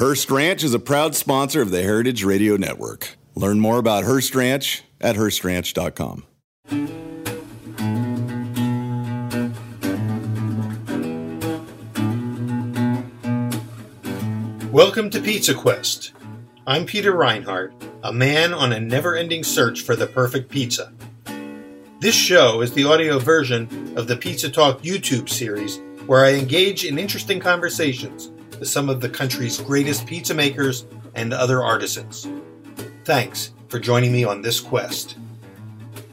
Hearst Ranch is a proud sponsor of the Heritage Radio Network. Learn more about Hearst Ranch at HearstRanch.com. Welcome to Pizza Quest. I'm Peter Reinhart, a man on a never ending search for the perfect pizza. This show is the audio version of the Pizza Talk YouTube series where I engage in interesting conversations some of the country's greatest pizza makers and other artisans. Thanks for joining me on this quest.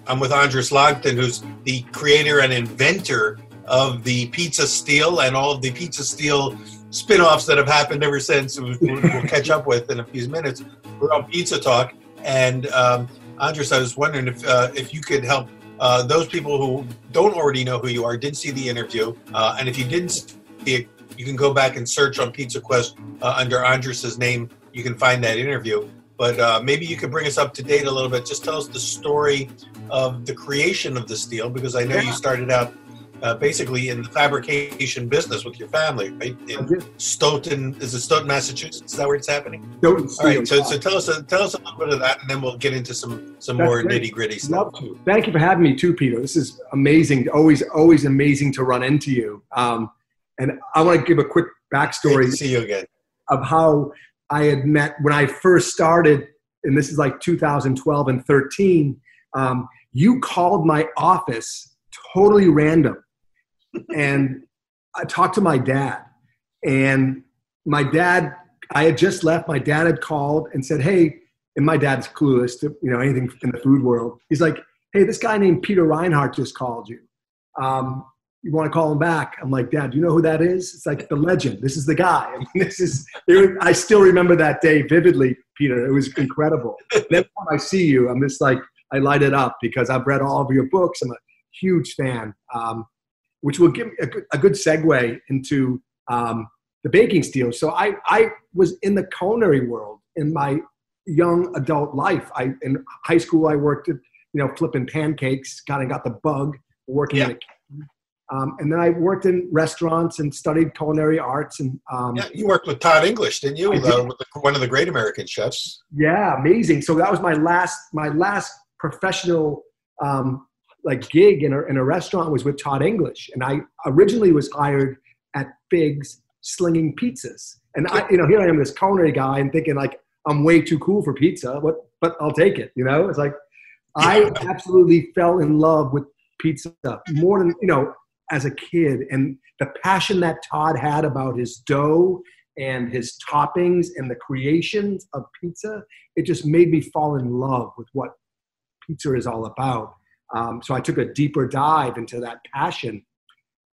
I'm with Andris Lagsdin, who's the creator and inventor of the Pizza Steel and all of the Pizza Steel spin-offs that have happened ever since. We'll, we'll catch up with in a few minutes. We're on Pizza Talk, and um, Andris, I was wondering if uh, if you could help uh, those people who don't already know who you are, didn't see the interview, uh, and if you didn't see it, you can go back and search on Pizza Quest uh, under Andris's name. You can find that interview. But uh, maybe you could bring us up to date a little bit. Just tell us the story of the creation of the steel, because I know yeah. you started out uh, basically in the fabrication business with your family, right? In Stoughton, is it Stoughton, Massachusetts? Is that where it's happening? Stoughton. All right. So, so tell us, tell us a little bit of that, and then we'll get into some some That's more nitty gritty stuff. Love to. Thank you for having me too, Peter. This is amazing. Always, always amazing to run into you. Um, and I want to give a quick backstory. see you again. Of how I had met when I first started, and this is like 2012 and 13. Um, you called my office totally random, and I talked to my dad, and my dad. I had just left. My dad had called and said, "Hey," and my dad's clueless to you know anything in the food world. He's like, "Hey, this guy named Peter Reinhart just called you." Um, you want to call him back? I'm like, Dad, do you know who that is? It's like the legend. This is the guy. I mean, this is. Was, I still remember that day vividly, Peter. It was incredible. every time I see you, I'm just like I light it up because I've read all of your books. I'm a huge fan, um, which will give me a good, a good segue into um, the baking steel. So I I was in the culinary world in my young adult life. I in high school I worked at you know flipping pancakes. Kind of got the bug working yeah. in a um, and then I worked in restaurants and studied culinary arts. And um, yeah, you worked with Todd English, didn't you? Did. one of the great American chefs. Yeah, amazing. So that was my last my last professional um, like gig in a, in a restaurant was with Todd English, and I originally was hired at Figs slinging pizzas. And I, you know, here I am, this culinary guy, and thinking like I'm way too cool for pizza. What? But I'll take it. You know, it's like I absolutely fell in love with pizza more than you know as a kid and the passion that Todd had about his dough and his toppings and the creations of pizza, it just made me fall in love with what pizza is all about. Um, so I took a deeper dive into that passion.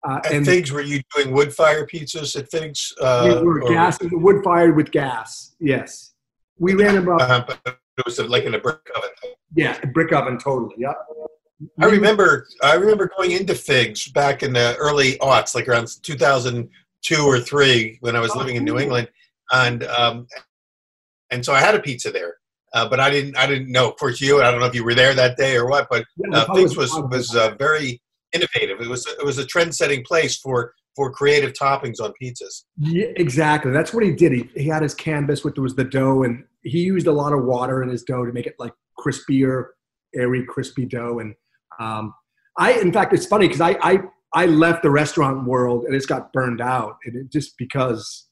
Uh, at and Figs, were you doing wood fire pizzas at Figs? Uh, we were gas, wood fired with gas. Yes, we ran about. Uh, it was like in a brick oven. Yeah, brick oven, totally. Yep. I remember I remember going into Figs back in the early aughts, like around 2002 or three, when I was living in New England, and um, and so I had a pizza there, uh, but I didn't I didn't know. Of course, you I don't know if you were there that day or what, but uh, Figs was was uh, very innovative. It was it was a trend setting place for for creative toppings on pizzas. Yeah, exactly. That's what he did. He, he had his canvas with was the dough, and he used a lot of water in his dough to make it like crispier, airy, crispy dough. And um, I, in fact, it's funny because I, I, I left the restaurant world and it's got burned out, and it, just because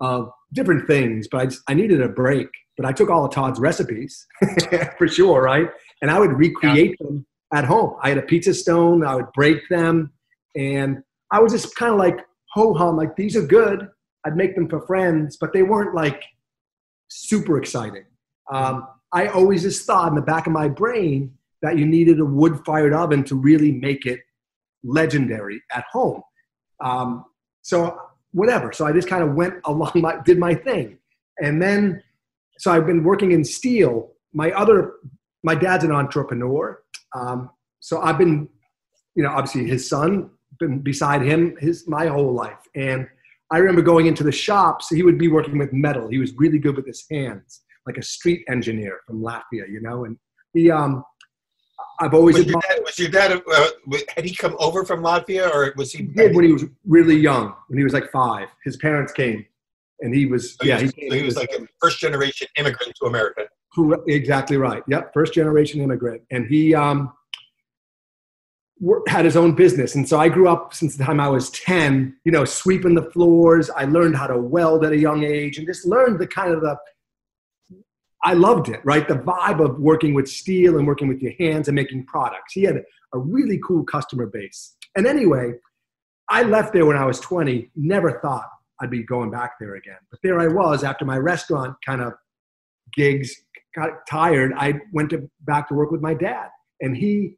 of different things. But I, just, I needed a break. But I took all of Todd's recipes for sure, right? And I would recreate yeah. them at home. I had a pizza stone. I would break them, and I was just kind of like ho hum, like these are good. I'd make them for friends, but they weren't like super exciting. Um, I always just thought in the back of my brain that you needed a wood fired oven to really make it legendary at home. Um, so whatever. So I just kind of went along my did my thing, and then so I've been working in steel. My other my dad's an entrepreneur, um, so I've been you know obviously his son been beside him his my whole life and. I remember going into the shops. He would be working with metal. He was really good with his hands, like a street engineer from Latvia, you know. And he, um, I've always was your dad, was your dad uh, had he come over from Latvia or was he? He did when he was really young, when he was like five. His parents came. and he was so yeah he, he, so he was like a first generation immigrant to America. Exactly right. Yep, first generation immigrant, and he um, had his own business. And so I grew up since the time I was ten. You know, sweeping the floors. I learned how to weld at a young age, and just learned the kind of the. I loved it, right? The vibe of working with steel and working with your hands and making products. He had a really cool customer base. And anyway, I left there when I was 20, never thought I'd be going back there again. But there I was after my restaurant kind of gigs got tired. I went to, back to work with my dad. And he,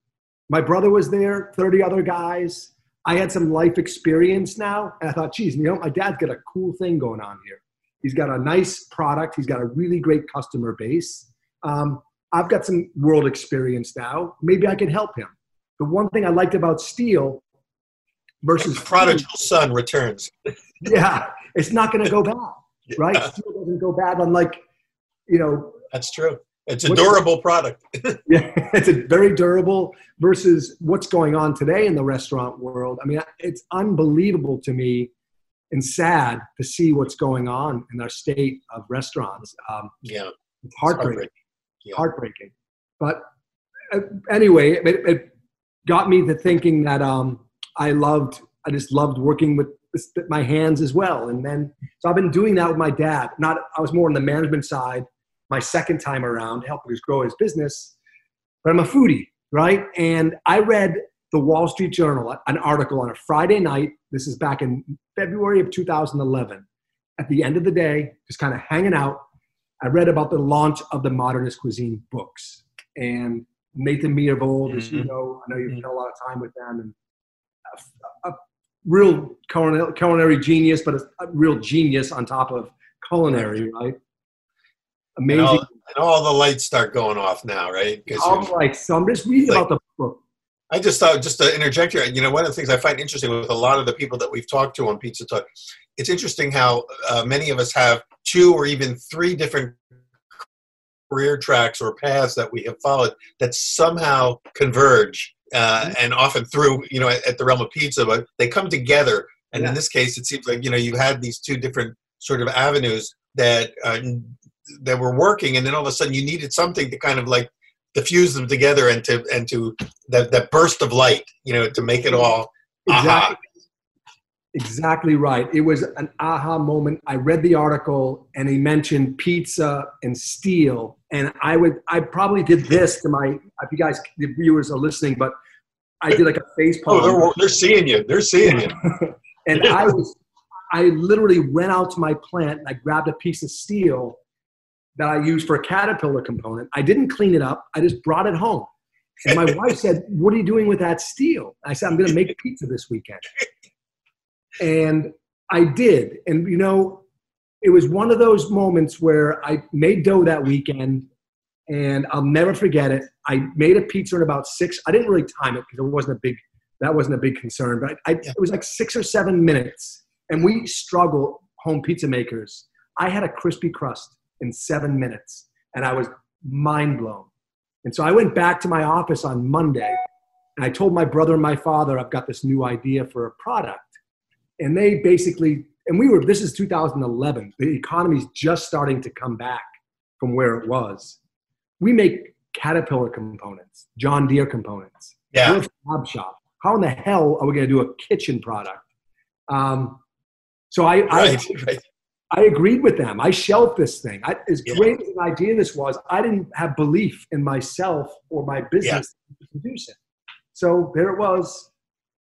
my brother was there, 30 other guys. I had some life experience now. And I thought, geez, you know, my dad's got a cool thing going on here. He's got a nice product. He's got a really great customer base. Um, I've got some world experience now. Maybe I can help him. The one thing I liked about steel versus the prodigal son returns. yeah, it's not going to go bad, right? Yeah. Steel doesn't go bad, unlike you know. That's true. It's a durable product. Yeah, it's a very durable versus what's going on today in the restaurant world. I mean, it's unbelievable to me and sad to see what's going on in our state of restaurants. Um, yeah. it's heartbreaking. heartbreaking. Yeah. heartbreaking. But uh, anyway, it, it got me to thinking that um, I loved, I just loved working with my hands as well. And then, so I've been doing that with my dad. Not, I was more on the management side my second time around, helping us grow his business. But I'm a foodie, right? And I read the Wall Street Journal, an article on a Friday night. This is back in February of 2011. At the end of the day, just kind of hanging out, I read about the launch of the Modernist Cuisine books. And Nathan Myhrvold, as you Mhm. know, I know you've Mhm. spent a lot of time with them, and a, a real culinary, genius, but a, a real genius on top of culinary, right? And Amazing. all, and all the lights start going off now, right? All right, so I'm just reading Like- about the. I just thought, just to interject here, you know, one of the things I find interesting with a lot of the people that we've talked to on Pizza Talk, it's interesting how uh, many of us have two or even three different career tracks or paths that we have followed that somehow converge, uh, and often through, you know, at, at the realm of pizza, but they come together. And Yeah. in this case, it seems like you know you had these two different sort of avenues that uh, that were working, and then all of a sudden you needed something to kind of like diffuse them together and to and to that that burst of light, you know, to make it all Exactly. aha. Exactly right. It was an aha moment. I read the article and he mentioned pizza and steel. And I would, I probably did this to my, if you guys, the viewers are listening, but I did like a face palm. Oh, they're, they're seeing you. They're seeing you. and I was, I literally went out to my plant and I grabbed a piece of steel that I used for a caterpillar component. I didn't clean it up. I just brought it home. And my wife said, "What are you doing with that steel?" I said, "I'm going to make pizza this weekend." And I did. And you know, it was one of those moments where I made dough that weekend and I'll never forget it. I made a pizza in about six. I didn't really time it because it wasn't a big that wasn't a big concern, but I, it was like six or seven minutes. And we struggle, home pizza makers. I had a crispy crust in seven minutes, and I was mind blown. And so I went back to my office on Monday, and I told my brother and my father, I've got this new idea for a product. And they basically, and we were, this is 2011. The economy's just starting to come back from where it was. We make Caterpillar components, John Deere components. Yeah. We're a fab shop. How in the hell are we going to do a kitchen product? Um, so I, Right. I, Right. I agreed with them. I shelved this thing. I, as Yeah. great as an idea this was, I didn't have belief in myself or my business to produce it. So there it was,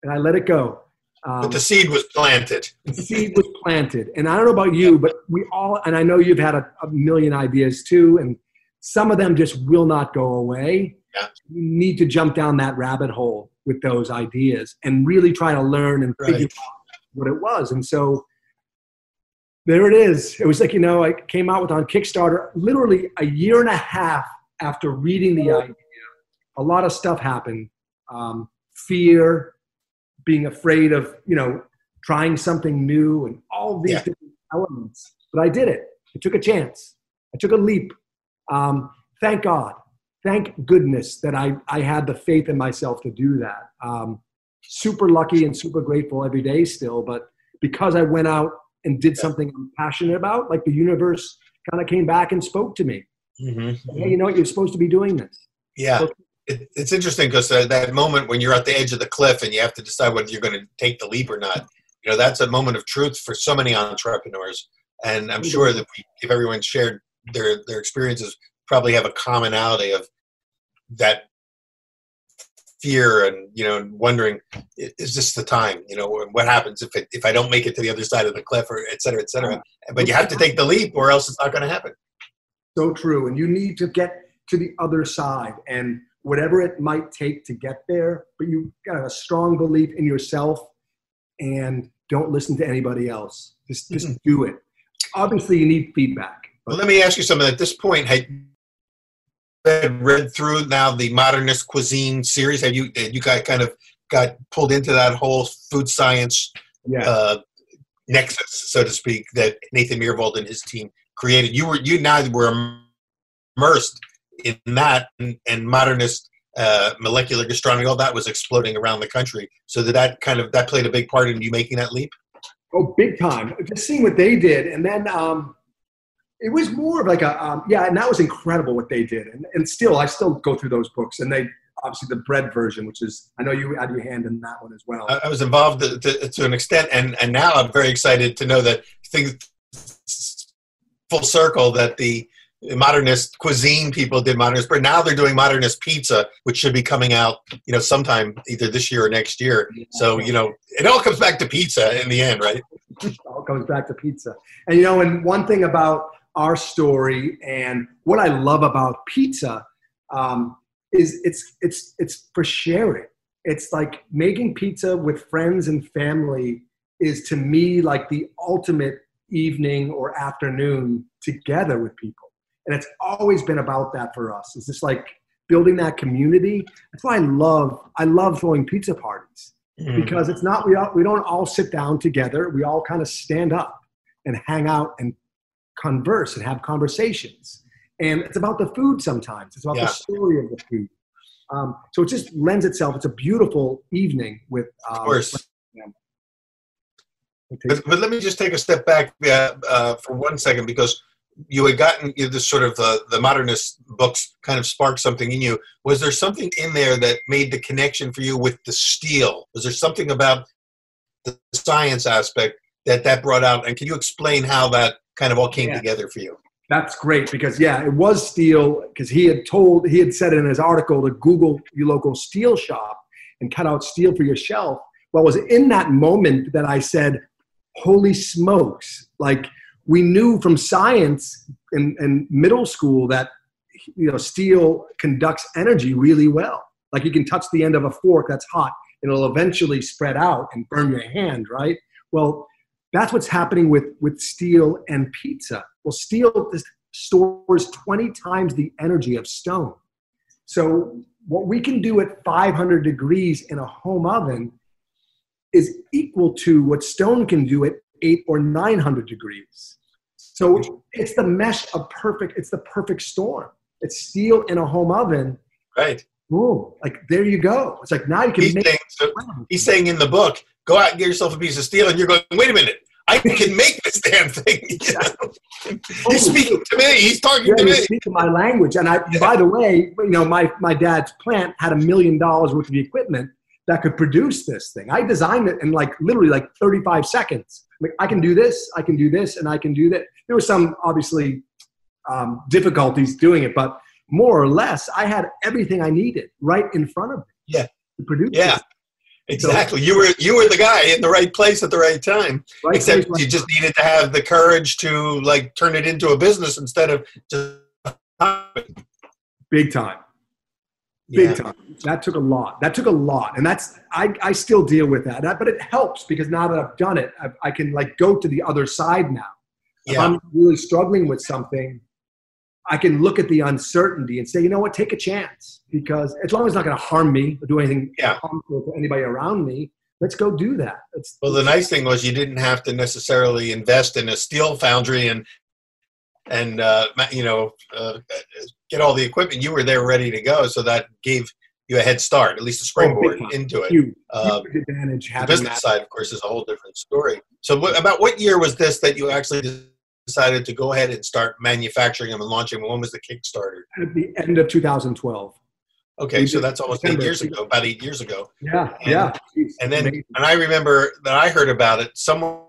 and I let it go. Um, But the seed was planted. the seed was planted. And I don't know about you, but we all, and I know you've had a, a million ideas too, and some of them just will not go away. Yeah. You need to jump down that rabbit hole with those ideas and really try to learn and figure Right. out what it was. And so there it is. It was like, you know, I came out with on Kickstarter literally a year and a half after reading the idea. A lot of stuff happened. Um, fear, being afraid of, you know, trying something new and all these Yeah. different elements. But I did it. I took a chance. I took a leap. Um, thank God. Thank goodness that I, I had the faith in myself to do that. Um, super lucky and super grateful every day still. But because I went out and did something I'm passionate about, like the universe kind of came back and spoke to me. Mm-hmm. Hey, you know what? You're supposed to be doing this. Yeah. It, it's interesting because uh, that moment when you're at the edge of the cliff and you have to decide whether you're going to take the leap or not, you know, that's a moment of truth for so many entrepreneurs. And I'm sure that we, if everyone shared their, their experiences, probably have a commonality of that fear and you know wondering is this the time? You know what happens if it, if i don't make it to the other side of the cliff or et cetera et cetera. But you have to take the leap or else it's not going to happen. So true and you need to get to the other side and whatever it might take to get there but you got a strong belief in yourself and don't listen to anybody else. Just just mm-hmm. do it. Obviously you need feedback well, let me ask you something. At this point had read, through now the modernist cuisine series? Have you you got kind of got pulled into that whole food science yeah. uh, nexus, so to speak, that Nathan Myhrvold and his team created? You were you now were immersed in that and, and modernist uh, molecular gastronomy. All that was exploding around the country. So that that kind of that played a big part in you making that leap. Oh, big time! Just seeing what they did, and then um, it was more of like a um, yeah and that was incredible what they did. And, and still i still go through those books. And they obviously the bread version which is i know you had your hand in that one as well. I, I was involved to, to, to, an extent. And and now i'm very excited to know that things full circle that the modernist cuisine people did modernist bread. Now they're doing modernist pizza which should be coming out you know sometime either this year or next year. So you know it all comes back to pizza in the end right? It all comes back to pizza. And you know and one thing about our story and what I love about pizza um, is it's it's it's for sharing. It's like making pizza with friends and family is to me like the ultimate evening or afternoon together with people. And it's always been about that for us. It's just like building that community. That's why I love I love throwing pizza parties mm-hmm. because it's not we all, we don't all sit down together. We all kind of stand up and hang out and converse and have conversations. And it's about the food sometimes. It's about yeah. the story of the food. Um, so it just lends itself. It's a beautiful evening with. Um, of course. But, but, let me just take a step back uh, uh, for one second because you had gotten you know, this sort of uh, the modernist books kind of sparked something in you. Was there something in there that made the connection for you with the steel? Was there something about the science aspect that that brought out? And can you explain how that kind of all came yeah. together for you. That's great because yeah, it was steel because he had told he had said in his article to Google your local steel shop and cut out steel for your shelf. Well, it was in that moment that I said, "Holy smokes!" Like we knew from science in, in middle school that you know steel conducts energy really well. Like you can touch the end of a fork that's hot, and it'll eventually spread out and burn your hand, right? Well, that's what's happening with, with steel and pizza. Well, steel stores 20 times the energy of stone. So, what we can do at 500 degrees in a home oven is equal to what stone can do at eight or 900 degrees. So, it's the mesh of perfect, it's the perfect storm. It's steel in a home oven. Right. Boom. Like, there you go. It's like now you can he's make saying, so He's saying in the book, go out and get yourself a piece of steel, and you're going, wait a minute, I can make this damn thing. You know? He's speaking to me. He's talking yeah, to me. speaking my language. And I, yeah. by the way, you know, my, my dad's plant had a million dollars worth of equipment that could produce this thing. I designed it in like literally like 35 seconds. Like I can do this, I can do this, and I can do that. There were some obviously um, difficulties doing it, but more or less, I had everything I needed right in front of me. Yeah. To produce. Yeah. Exactly. So, you were you were the guy in the right place at the right time. Right Except place, you just needed to have the courage to like turn it into a business instead of just big time. Big yeah. time. That took a lot. That took a lot, and that's I, I still deal with that. that. But it helps because now that I've done it, I, I can like go to the other side now. Yeah. If I'm really struggling with something, I can look at the uncertainty and say, you know what, take a chance because as long as it's not going to harm me or do anything yeah. harmful to anybody around me, let's go do that. Let's, well, the nice thing was you didn't have to necessarily invest in a steel foundry and and uh, you know uh, get all the equipment. You were there ready to go, so that gave you a head start, at least a springboard Oh, into it. Huge, Uh, huge advantage the business that. side, of course, is a whole different story. So, what, about what year was this that you actually decided to go ahead and start manufacturing them and launching them? When was the Kickstarter? at the end of 2012. Okay, We so that's almost eight years ago, about eight years ago. Yeah, And- yeah. Jeez, And then, amazing. and I remember that I heard about it. Someone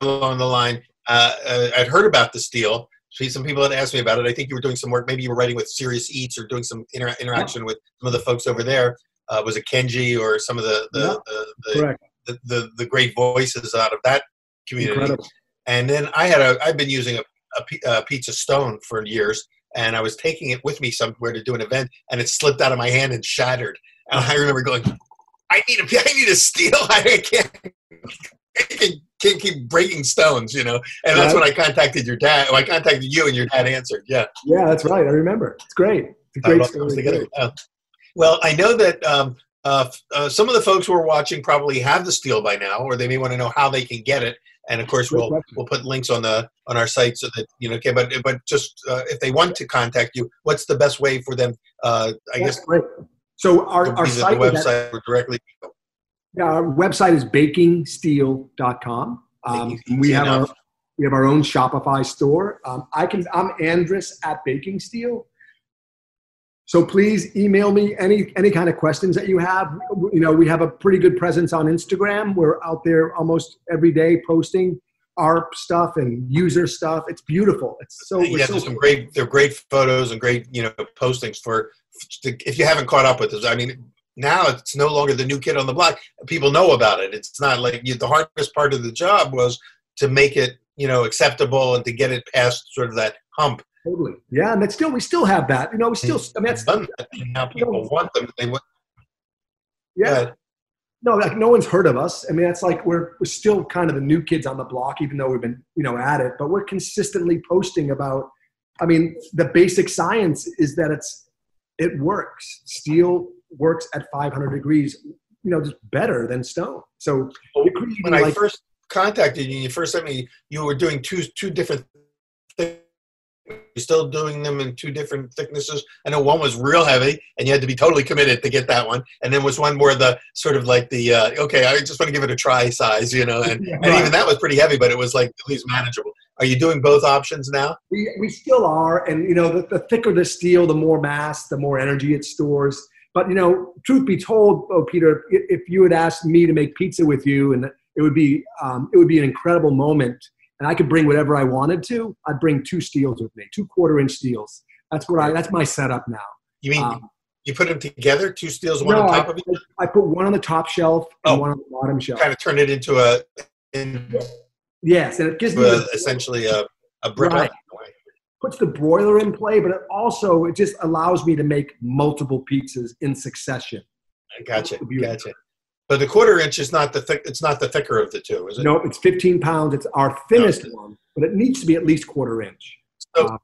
along the line, uh, uh, I'd heard about the steel. See, Some people had asked me about it. I think you were doing some work. Maybe you were writing with Serious Eats or doing some inter- interaction with some of the folks over there. Uh, was it Kenji or some of the the, Yeah, the, the, the, the, the great voices out of that community? Incredible. And then I had a, I've been using a, a, a pizza stone for years, and I was taking it with me somewhere to do an event, and it slipped out of my hand and shattered. And I remember going, I need a, I need a steel. I can't, I can't, can't keep breaking stones, you know. And that's when I contacted your dad. Well, I contacted you, and your dad answered. Yeah, Yeah, that's right. I remember. It's great. It's a great story. together. Yeah. Well, I know that um, uh, uh, some of the folks who are watching probably have the steel by now, or they may want to know how they can get it. And of course, we'll we'll put links on the on our site so that you know. Okay, but but just uh, if they want to contact you, what's the best way for them? Uh, I That's guess great. So our, our site, the is at- website or directly. yeah, our website is bakingsteel.com. Um, we have our we have our own Shopify store. Um, I can I'm Andris at Baking Steel. So please email me any any kind of questions that you have. You know, we have a pretty good presence on Instagram. We're out there almost every day posting our stuff and user stuff. It's beautiful. It's so, yeah, so there's some great they're great photos and great you know postings for if you haven't caught up with this. I mean, now it's no longer the new kid on the block. People know about it. It's not like you, the hardest part of the job was to make it you know acceptable and to get it past sort of that hump. Totally. Yeah, and it's still we still have that. You know, we still I mean that's done that, now people want them. They want. yeah. Yeah. No, like no one's heard of us. I mean, that's like we're we're still kind of the new kids on the block, even though we've been you know at it. But we're consistently posting about. I mean, the basic science is that it's it works. Steel works at 500 degrees, you know, just better than stone. So when I like first contacted you, you first sent me, you were doing two two different things. You're still doing them in two different thicknesses. I know one was real heavy, and you had to be totally committed to get that one. And then was one more the sort of like the uh, okay, I just want to give it a try size, you know. And, and Right. even that was pretty heavy, but it was like at least manageable. Are you doing both options now? we, we still are and you know the, the thicker the steel the more mass the more energy it stores but you know truth be told oh peter if you had asked me to make pizza with you and it would be um, it would be an incredible moment and i could bring whatever i wanted to i'd bring two steels with me two quarter inch steels that's what i that's my setup now You mean Um, you put them together, two steels, one no, on I, top of each, I put one on the top shelf and Oh. one on the bottom shelf kind of turn it into a, into yes and it gives me a essentially a, a brick. Right. puts the broiler in play, but it also it just allows me to make multiple pizzas in succession. Gotcha, Beautiful. gotcha. But the quarter inch is not the thick. It's not the thicker of the two, is it? No, it's 15 pounds. It's our thinnest one, but it needs to be at least quarter inch. So uh,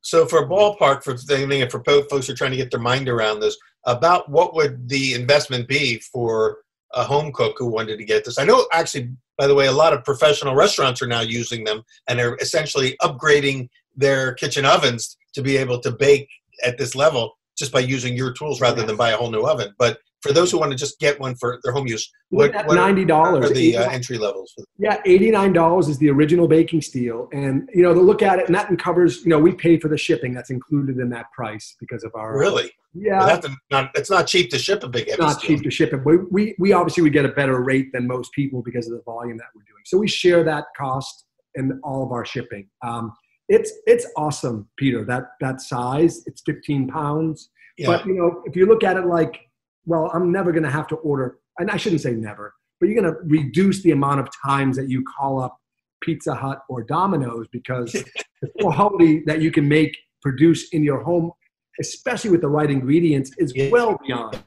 so for a ballpark, for thinking, and for folks who are trying to get their mind around this, about what would the investment be for a home cook who wanted to get this? I know, actually, by the way, a lot of professional restaurants are now using them, and they're essentially upgrading their kitchen ovens to be able to bake at this level just by using your tools rather than buy a whole new oven. But for those who want to just get one for their home use, what, what ninety are dollars. the uh, entry levels? yeah, eighty nine dollars is the original baking steel, and you know to look at it, and that covers. You know, we pay for the shipping. That's included in that price because of our. Really? Yeah, Well, that's not, it's not cheap to ship a big it's not steel. cheap to ship it. We, we we obviously would get a better rate than most people because of the volume that we're doing. So we share that cost in all of our shipping. Um, it's it's awesome, Peter. That that size, it's 15 pounds. Yeah. But you know, if you look at it like, well, I'm never going to have to order, and I shouldn't say never, but you're going to reduce the amount of times that you call up Pizza Hut or Domino's because the quality that you can make produce in your home, especially with the right ingredients, is Yeah. well beyond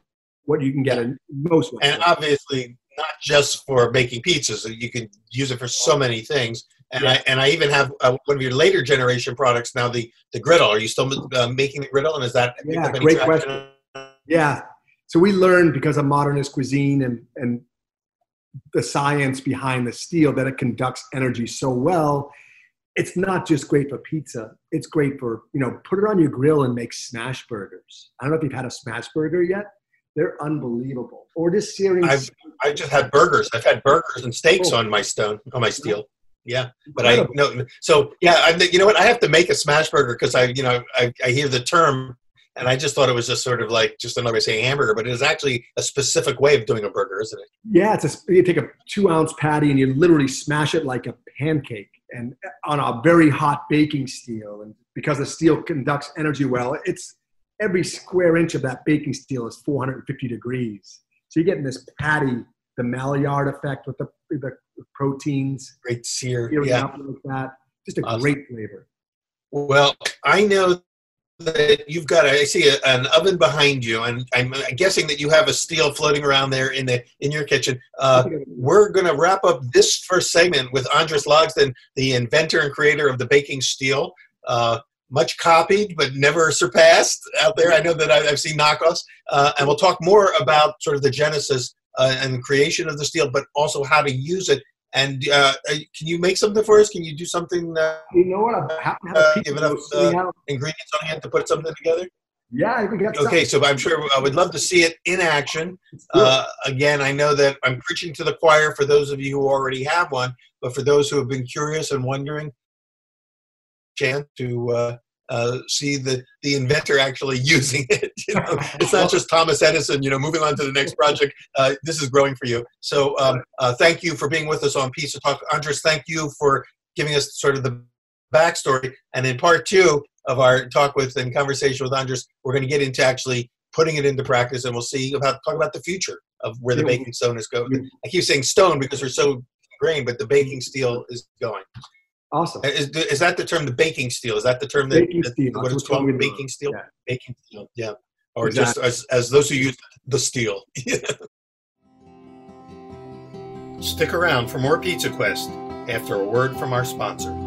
what you can get in most. and obviously not just for baking pizzas. You can use it for so many things. And I and I even have uh, one of your later generation products now, the the griddle. Are you still uh, making the griddle? And is that Yeah, great traction? Yeah. So we learned because of modernist cuisine and, and the science behind the steel that it conducts energy so well. It's not just great for pizza. It's great for, you know, put it on your grill and make smash burgers. I don't know if you've had a smash burger yet. They're unbelievable. Or just searing. I've I just had burgers. I've had burgers and steaks oh. on my stone on my steel. Yeah, but I know. So yeah, I you know what? I have to make a smash burger because I you know I, I hear the term and I just thought it was just sort of like just another way saying hamburger, but it is actually a specific way of doing a burger, isn't it? Yeah, it's a, you take a two ounce patty and you literally smash it like a pancake, and uh, on a very hot baking steel, and because the steel conducts energy well, it's every square inch of that baking steel is 450 degrees. So you're getting this patty, the Maillard effect with the, the proteins. Great sear, yeah. Like that. Just a awesome. great flavor. Well, I know that you've got. A, I see a, an oven behind you, and I'm guessing that you have a steel floating around there in the in your kitchen. Uh, we're going to wrap up this first segment with Andris Lagsdin, the inventor and creator of the baking steel. Uh, much copied but never surpassed out there. I know that I've seen knockoffs, uh, and we'll talk more about sort of the genesis uh, and creation of the steel, but also how to use it and uh, uh, can you make something for us? Can you do something? Uh, you know what? I happen to have uh, uh, ingredients on hand to put something together. Yeah, we got. Okay, so I'm sure I would love to see it in action. Uh, again, I know that I'm preaching to the choir for those of you who already have one, but for those who have been curious and wondering, chance to uh, see the the inventor actually using it. You know, it's not just Thomas Edison. You know, moving on to the next project. Uh, this is growing for you. So, um, uh, thank you for being with us on Pizza Talk, Andris. Thank you for giving us sort of the backstory. And in part two of our talk with and conversation with Andris, we're going to get into actually putting it into practice, and we'll see about talk about the future of where the baking stone is going. I keep saying stone because we're so green, but the baking steel is going. Awesome. Is, is that the term, the baking steel? Is that the term that, baking steel. what it's called? Baking steel? Yeah. Baking steel, yeah. Or exactly. just as, as those who use the steel. Stick around for more Pizza Quest after a word from our sponsor.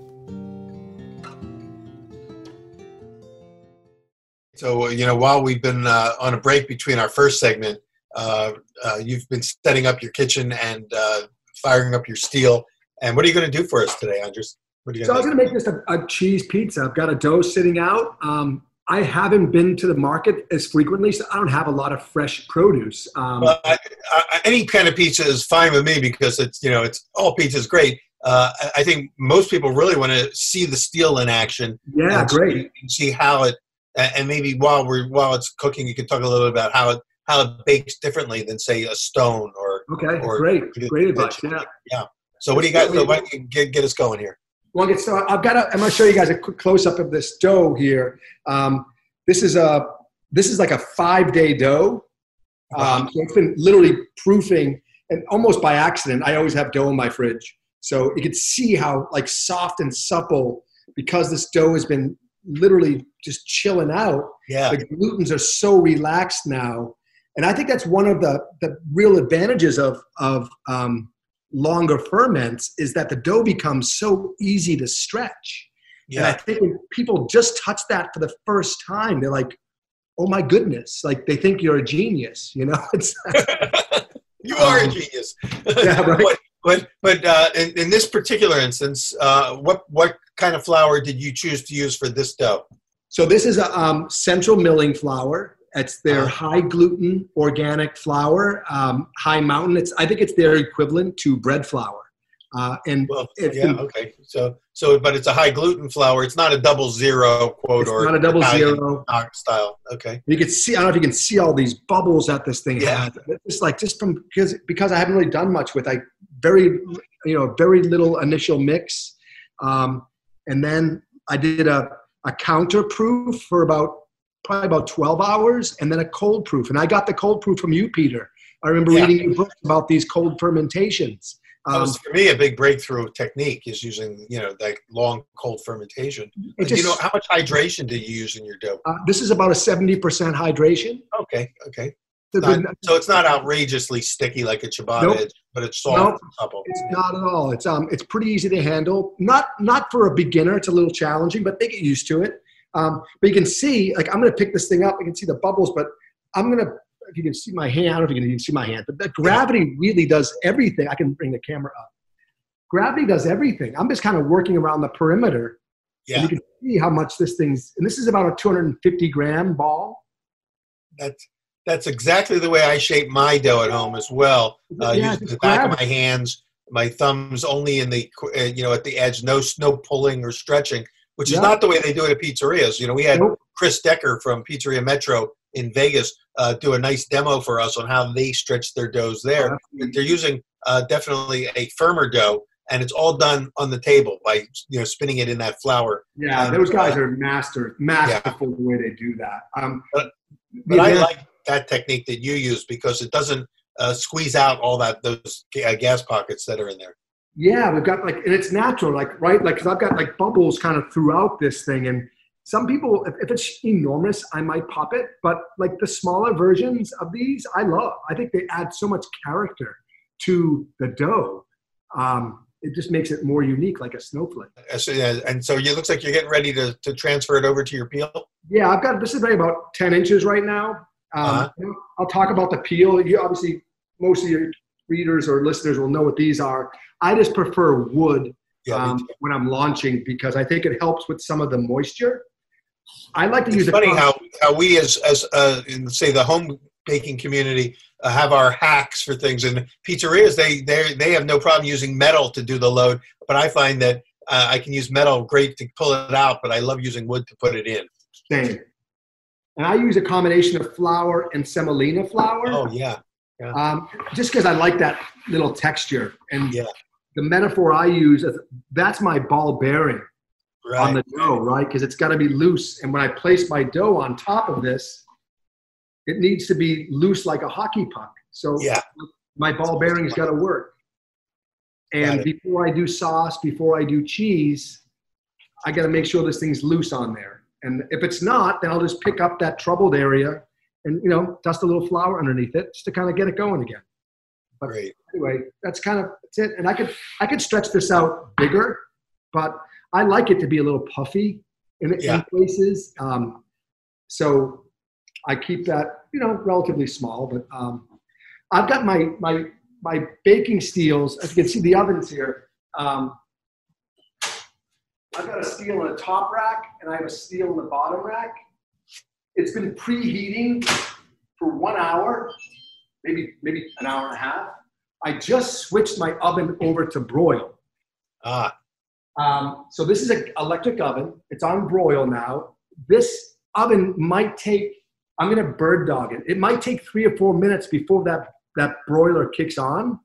So, you know, while we've been uh, on a break between our first segment, uh, uh, you've been setting up your kitchen and uh, firing up your steel. And what are you going to do for us today, Andris? so I was going to make just a, a, cheese pizza. I've got a dough sitting out. Um, I haven't been to the market as frequently, so I don't have a lot of fresh produce. Um, well, I, I, any kind of pizza is fine with me because it's you know it's all pizza is great. Uh, I think most people really want to see the steel in action. Yeah, great. See, see how it and maybe while we're while it's cooking, you can talk a little bit about how it how it bakes differently than say a stone or okay, or great, great advice. Yeah, yeah. So what do you got? So why you get, get us going here? Well, get started. I've got. A, I'm going to show you guys a quick close up of this dough here. Um, this is a this is like a five day dough. Um, so it's been literally proofing, and almost by accident, I always have dough in my fridge, so you can see how like soft and supple because this dough has been literally just chilling out. Yeah. The glutens are so relaxed now. And I think that's one of the, the real advantages of, of um, longer ferments is that the dough becomes so easy to stretch. Yeah. And I think when people just touch that for the first time, they're like, oh my goodness. Like they think you're a genius, you know? It's, you are um, a genius. yeah, right. But, but, but uh, in, in, this particular instance, uh, what, what kind of flour did you choose to use for this dough? So this is a um, central milling flour. It's their uh-huh. high gluten organic flour, um, high mountain. It's I think it's their equivalent to bread flour. Uh, and Well, it's yeah, been- okay. So, so, but it's a high gluten flour. It's not a double zero quote it's or not a double Italian zero. style. Okay. You can see. I don't know if you can see all these bubbles that this thing Yeah. has. It's like just from because because I haven't really done much with like very you know very little initial mix, um, and then I did a a counter proof for about probably about twelve hours, and then a cold proof. And I got the cold proof from you, Peter. I remember Yeah. reading your book about these cold fermentations. That Um, was for me a big breakthrough technique is using you know like long cold fermentation. Do you know how much hydration do you use in your dough? uh, this is about a seventy percent hydration. Okay, okay. Not- so it's not outrageously sticky like a ciabatta, Nope. but it's soft Nope. It's not at all. It's um, it's pretty easy to handle. Not not for a beginner. It's a little challenging, but they get used to it. Um, but you can see, like, I'm going to pick this thing up. You can see the bubbles, but I'm going to, if you can see my hand, I don't know if you can even see my hand, but the gravity really does everything. I can bring the camera up. Gravity does everything. I'm just kind of working around the perimeter, and Yeah, you can see how much this thing's. And this is about a 250 gram ball. that's that's exactly the way I shape my dough at home as well. Uh, Yeah, using the back of my hands, my thumbs only in the uh, you know at the edge, no no pulling or stretching, which is not the way they do it at pizzerias. You know, we had Nope. Chris Decker from Pizzeria Metro in Vegas uh, do a nice demo for us on how they stretch their doughs there. They're using uh, definitely a firmer dough, and it's all done on the table by you know spinning it in that flour. Yeah, And, those guys uh, are master, masterful the way they do that. Um, But- But I like that technique that you use because it doesn't uh, squeeze out all that those uh, gas pockets that are in there. Yeah, we've got like, and it's natural, like, right? Like, cause I've got like bubbles kind of throughout this thing. And some people, if, if it's enormous, I might pop it. But like the smaller versions of these, I love. I think they add so much character to the dough. Um, it just makes it more unique, like a snowflake. Uh, so, yeah, and so it looks like you're getting ready to, to transfer it over to your peel. Yeah, I've got this is very about 10 inches right now. Um, Uh-huh. I'll talk about the peel. You obviously, most of your readers or listeners will know what these are. I just prefer wood Yeah, um, when I'm launching because I think it helps with some of the moisture. I like to use it's a funny how, how we as as uh, in say the home baking community uh, have our hacks for things and pizzerias they they they have no problem using metal to do the load but i find that uh, i can use metal great to pull it out but i love using wood to put it in same. And I use a combination of flour and semolina flour, oh yeah um, just because I like that little texture. And Yeah. the metaphor I use is that's my ball bearing on the dough, right? Because it's got to be loose. And when I place my dough on top of this, it needs to be loose like a hockey puck. So yeah my ball bearing's got to work. And before I do sauce, before I do cheese, I got to make sure this thing's loose on there. And if it's not, then I'll just pick up that troubled area and you know dust a little flour underneath it just to kind of get it going again. great Anyway, that's kind of that's it. And I could I could stretch this out bigger, but I like it to be a little puffy in, Yeah. in places. Um, so I keep that you know relatively small. But um, I've got my my my baking steels. As you can see, the ovens here. Um, I've got a steel in the top rack, and I have a steel in the bottom rack. It's been preheating for one hour, maybe maybe an hour and a half. I just switched my oven over to broil. ah Um, so this is an electric oven. It's on broil now. This oven might take. I'm going to bird dog it. It might take three or four minutes before that that broiler kicks on.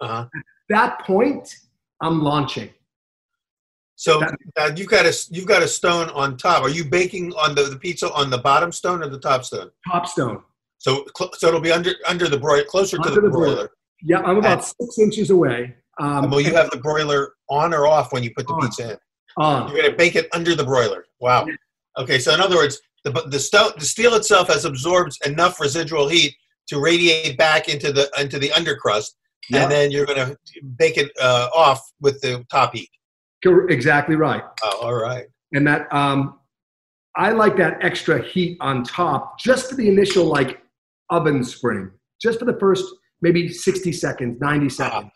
uh-huh That point, I'm launching. So uh, you've got a you've got a stone on top are you baking on the, the pizza on the bottom stone or the top stone Top stone. so cl- so it'll be under under the broiler closer to the the broiler. broiler Yeah, I'm about six inches away. Um, will you have the broiler on or off when you put the On. pizza in on. You're going to bake it under the broiler. Wow. Okay, so in other words, the the stone, the steel itself has absorbed enough residual heat to radiate back into the into the undercrust, Yeah. and then you're going to bake it uh, off with the top heat. Exactly right. Oh, all right. and that um, I like that extra heat on top just for the initial like oven spring, just for the first maybe 60 seconds, 90 seconds.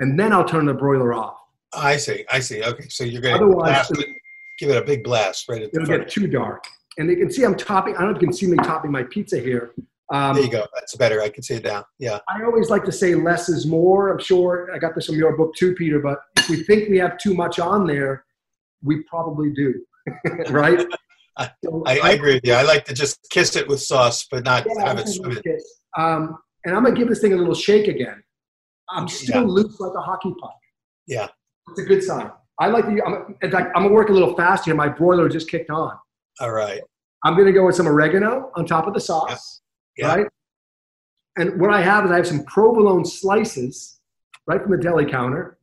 And then I'll turn the broiler off. I see. I see. Okay, so you're going to give it a big blast right at the it'll front. get too dark. And you can see I'm topping, I don't know if you can see me topping my pizza here. Um, there you go. That's better. I can see it now. Yeah. I always like to say less is more. I'm sure I got this from your book too, Peter. But if we think we have too much on there, we probably do, right? I, I, I, agree with you. I like to just kiss it with sauce, but not yeah, have it swim it. Um, and I'm gonna give this thing a little shake again. I'm still yeah. loose like a hockey puck. Yeah, it's a good sign. I like the. I'm, in fact, I'm gonna work a little fast here. My broiler just kicked on. All right. I'm gonna go with some oregano on top of the sauce. Yeah. Right. And what I have is I have some provolone slices right from the deli counter.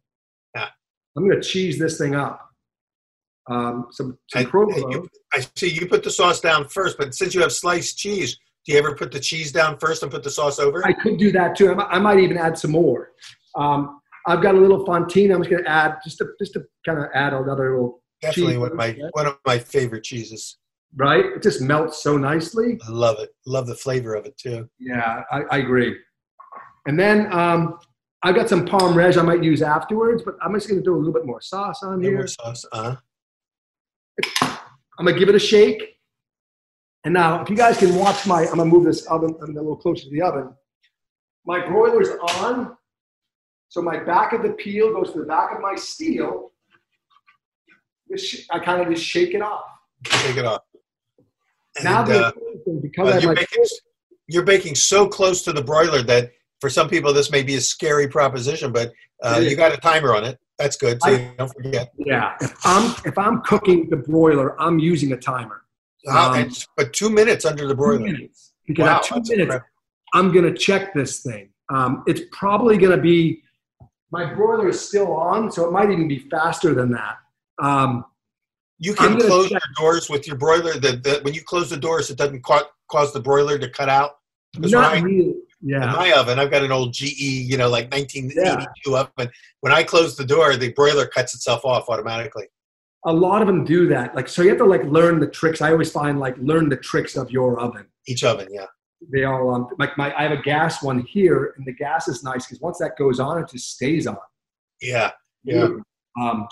Yeah. I'm gonna cheese this thing up. Um, some, some provolone. You, I see you put the sauce down first, but since you have sliced cheese, do you ever put the cheese down first and put the sauce over? I could do that too. I might even add some more. Um, I've got a little fontina. I'm just going to add just to just to kind of add another little. Definitely one of my one of my favorite cheeses. Right, it just melts so nicely. I love it. Love the flavor of it too. Yeah, I, I agree. And then um, I've got some parm reg I might use afterwards, but I'm just going to do a little bit more sauce on here. More sauce, uh. I'm gonna give it a shake. And now, if you guys can watch my, I'm gonna move this oven I'm a little closer to the oven. My broiler's on, so my back of the peel goes to the back of my steel. I kind of just shake it off. Shake it off. And, now, uh, because well, you're, baking, you're baking so close to the broiler that for some people this may be a scary proposition, but uh, you got a timer on it. That's good. So I, don't forget. Yeah. If I'm if I'm cooking the broiler, I'm using a timer. Um, but two minutes under the broiler. Minutes, because wow, two minutes, incredible. I'm going to check this thing. Um, it's probably going to be my broiler is still on, so it might even be faster than that. Um, you can close check. your doors with your broiler. That when you close the doors, it doesn't ca- cause the broiler to cut out. Not I, really. Yeah. In my oven, I've got an old GE, you know, like 1982 yeah. oven. When I close the door, the broiler cuts itself off automatically. A lot of them do that. Like, so you have to like learn the tricks. I always find like learn the tricks of your oven. Each oven, yeah. They all um like my I have a gas one here, and the gas is nice because once that goes on, it just stays on. Yeah, yeah. Um,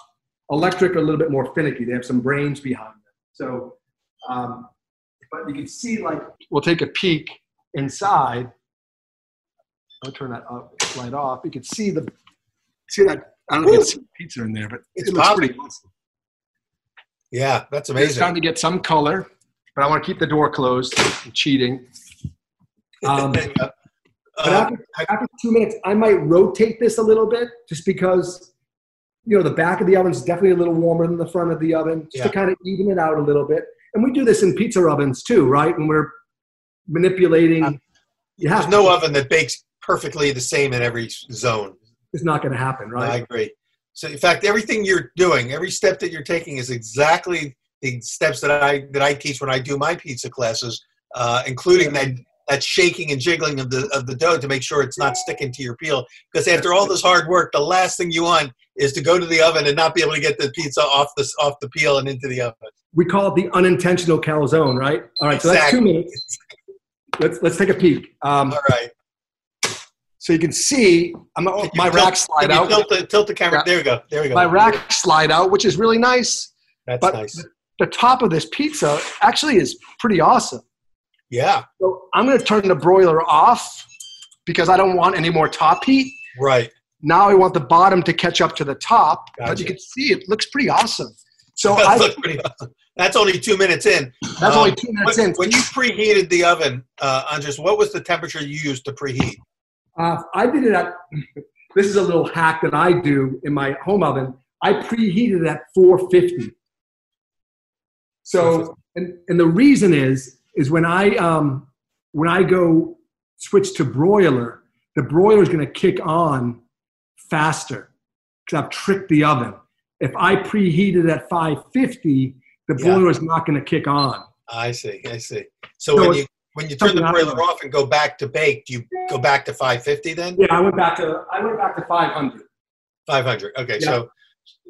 electric are a little bit more finicky. They have some brains behind them. So, um, but you can see like we'll take a peek inside I'll turn that up, light off. You can see the see that. I don't know if you can see pizza in there, but it's it looks pretty awesome. Yeah, that's amazing. It's time to get some color, but I want to keep the door closed. I'm cheating. Um, uh, but after, after two minutes, I might rotate this a little bit, just because you know the back of the oven is definitely a little warmer than the front of the oven, just yeah. to kind of even it out a little bit. And we do this in pizza ovens too, right? When we're manipulating. Uh, you have There's no oven that bakes perfectly the same in every zone. It's not going to happen, right? I agree. So, in fact, everything you're doing, every step that you're taking, is exactly the steps that I that I teach when I do my pizza classes, uh, including that that shaking and jiggling of the of the dough to make sure it's not sticking to your peel. Because after all this hard work, the last thing you want is to go to the oven and not be able to get the pizza off the off the peel and into the oven. We call it the unintentional calzone, right? All right, exactly. so that's two minutes. Let's let's take a peek. Um, all right. So you can see I'm, my rack slide out. Tilt the, tilt the camera. Yeah. There we go. There we go. My rack slide out, which is really nice. That's but nice. The top of this pizza actually is pretty awesome. Yeah. So I'm going to turn the broiler off because I don't want any more top heat. Right. Now I want the bottom to catch up to the top. Gotcha. But you can see it looks pretty awesome. So I, pretty awesome. That's only two minutes in. That's um, only two minutes when, in. When you preheated the oven, uh, Andris, what was the temperature you used to preheat? Uh, I did it at, this is a little hack that I do in my home oven. I preheated at 450. So, and, and the reason is, is when I, um, when I go switch to broiler, the broiler is going to kick on faster because I've tricked the oven. If I preheat it at 550, the broiler yeah. is not going to kick on. I see. I see. So, so when you when you turn the broiler off and go back to bake, do you go back to 550 then? Yeah, I went back to I went back to 500. 500. Okay, yeah. so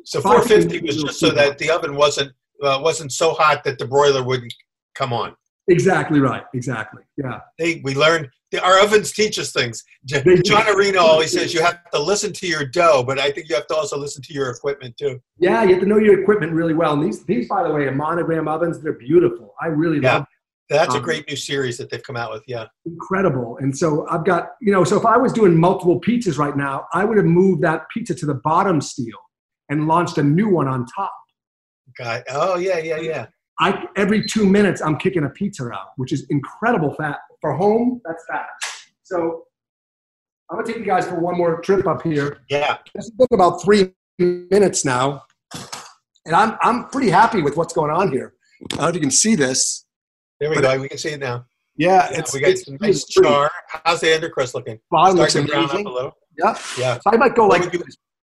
so 450 was just so that the oven wasn't uh, wasn't so hot that the broiler wouldn't come on. Exactly right. Exactly. Yeah. They, we learned our ovens teach us things. John Arena always says you have to listen to your dough, but I think you have to also listen to your equipment too. Yeah, you have to know your equipment really well. And these, these by the way, are monogram ovens. They're beautiful. I really yeah. love. Them. That's a Um, great new series that they've come out with. Yeah. incredible. And so I've got, you know, so if I was doing multiple pizzas right now, I would have moved that pizza to the bottom steel and launched a new one on top. Got. Oh yeah, yeah, yeah. I every two minutes I'm kicking a pizza out, which is incredible fat for home. That's fast. So I'm gonna take you guys for one more trip up here. Yeah. This has been about three minutes now, and I'm I'm pretty happy with what's going on here. I don't know if you can see this. There we go. We can see it now. Yeah, Yeah, it's we got it's some nice char. How's the undercrust looking? Bottom looks to brown up a little. Yeah, Yeah. so I might go What like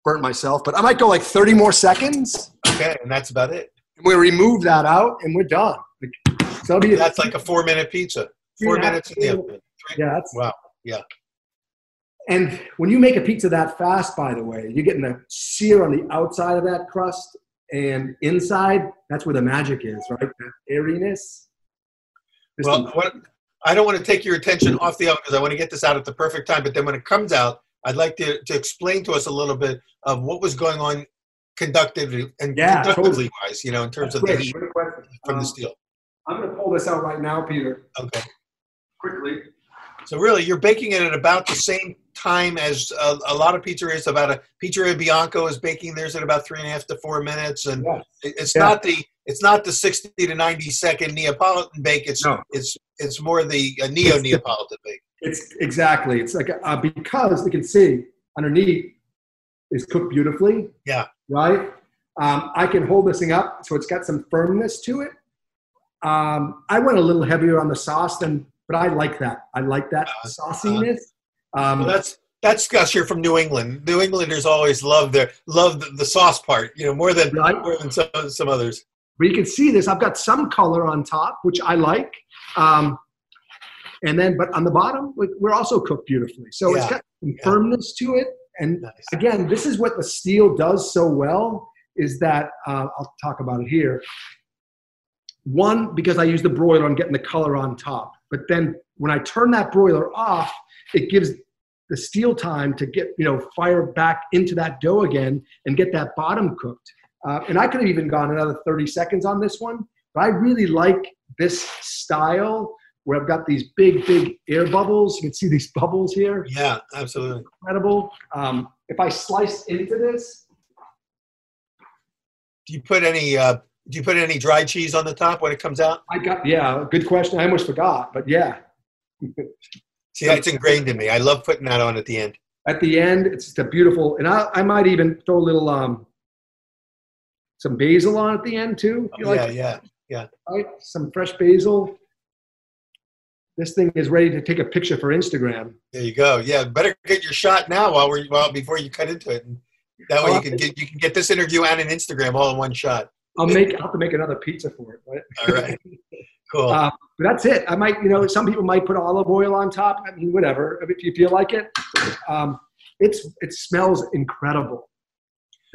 burn myself, but I might go like 30 more seconds. Okay, and that's about it. And we remove that out, and we're done. Like, That's like a four-minute pizza. Four Yeah. minutes in the oven. Yeah. That's, Wow. Yeah. And when you make a pizza that fast, by the way, you're getting the sear on the outside of that crust and inside. That's where the magic is, right? That airiness. Just Well, what, I don't want to take your attention off the oven because I want to get this out at the perfect time. But then when it comes out, I'd like to, to explain to us a little bit of what was going on conductively and Yeah, conductively totally. wise, you know, in terms of Great, the heat from Um, the steel. I'm going to pull this out right now, Peter, Okay. quickly. So really, you're baking it at about the same time as a, a lot of pizzerias. About a pizzeria Bianco is baking theirs at about three and a half to four minutes, and it- it's Yeah. not the it's not the sixty to ninety second Neapolitan bake. It's No. it's it's more the uh, neo Neapolitan bake. It's exactly. It's like uh, because you can see underneath is cooked beautifully. Yeah. Right. Um, I can hold this thing up, so it's got some firmness to it. Um, I went a little heavier on the sauce than, but I like that. I like that Uh, sauciness. Um, Well, that's that's Gus. You're from New England. New Englanders always love their love the, the sauce part, you know, more than Right. more than some some others. but you can see this. I've got some color on top, which I like. Um, and then, but on the bottom, we- we're also cooked beautifully. So it's got some Yeah. firmness to it, and Nice. again, this is what the steel does so well is that uh, I'll talk about it here. One, because I use the broiler, I'm getting the color on top. But then when I turn that broiler off, it gives the steel time to get, you know, fire back into that dough again and get that bottom cooked. Uh, and I could have even gone another 30 seconds on this one, but I really like this style where I've got these big, big air bubbles. You can see these bubbles here Yeah, absolutely. incredible. Um, if I slice into this, Do you put any uh, do you put any dry cheese on the top when it comes out? I got yeah, good question. I almost forgot, but yeah, See, it's ingrained in me. I love putting that on at the end. at the end it's just a beautiful, and I, I might even throw a little um, some basil on at the end too. Oh, yeah, like, yeah. right? Some fresh basil. This thing is ready to take a picture for Instagram. There you go. Yeah, better get your shot now while we're well before you cut into it. And that way you can get you can get this interview and an Instagram all in one shot. I'll make I'll have to make another pizza for it. Right? All right. Cool. Uh, but that's it. I might, you know, some people might put olive oil on top. I mean, whatever. If you feel like it, um, it's it smells incredible.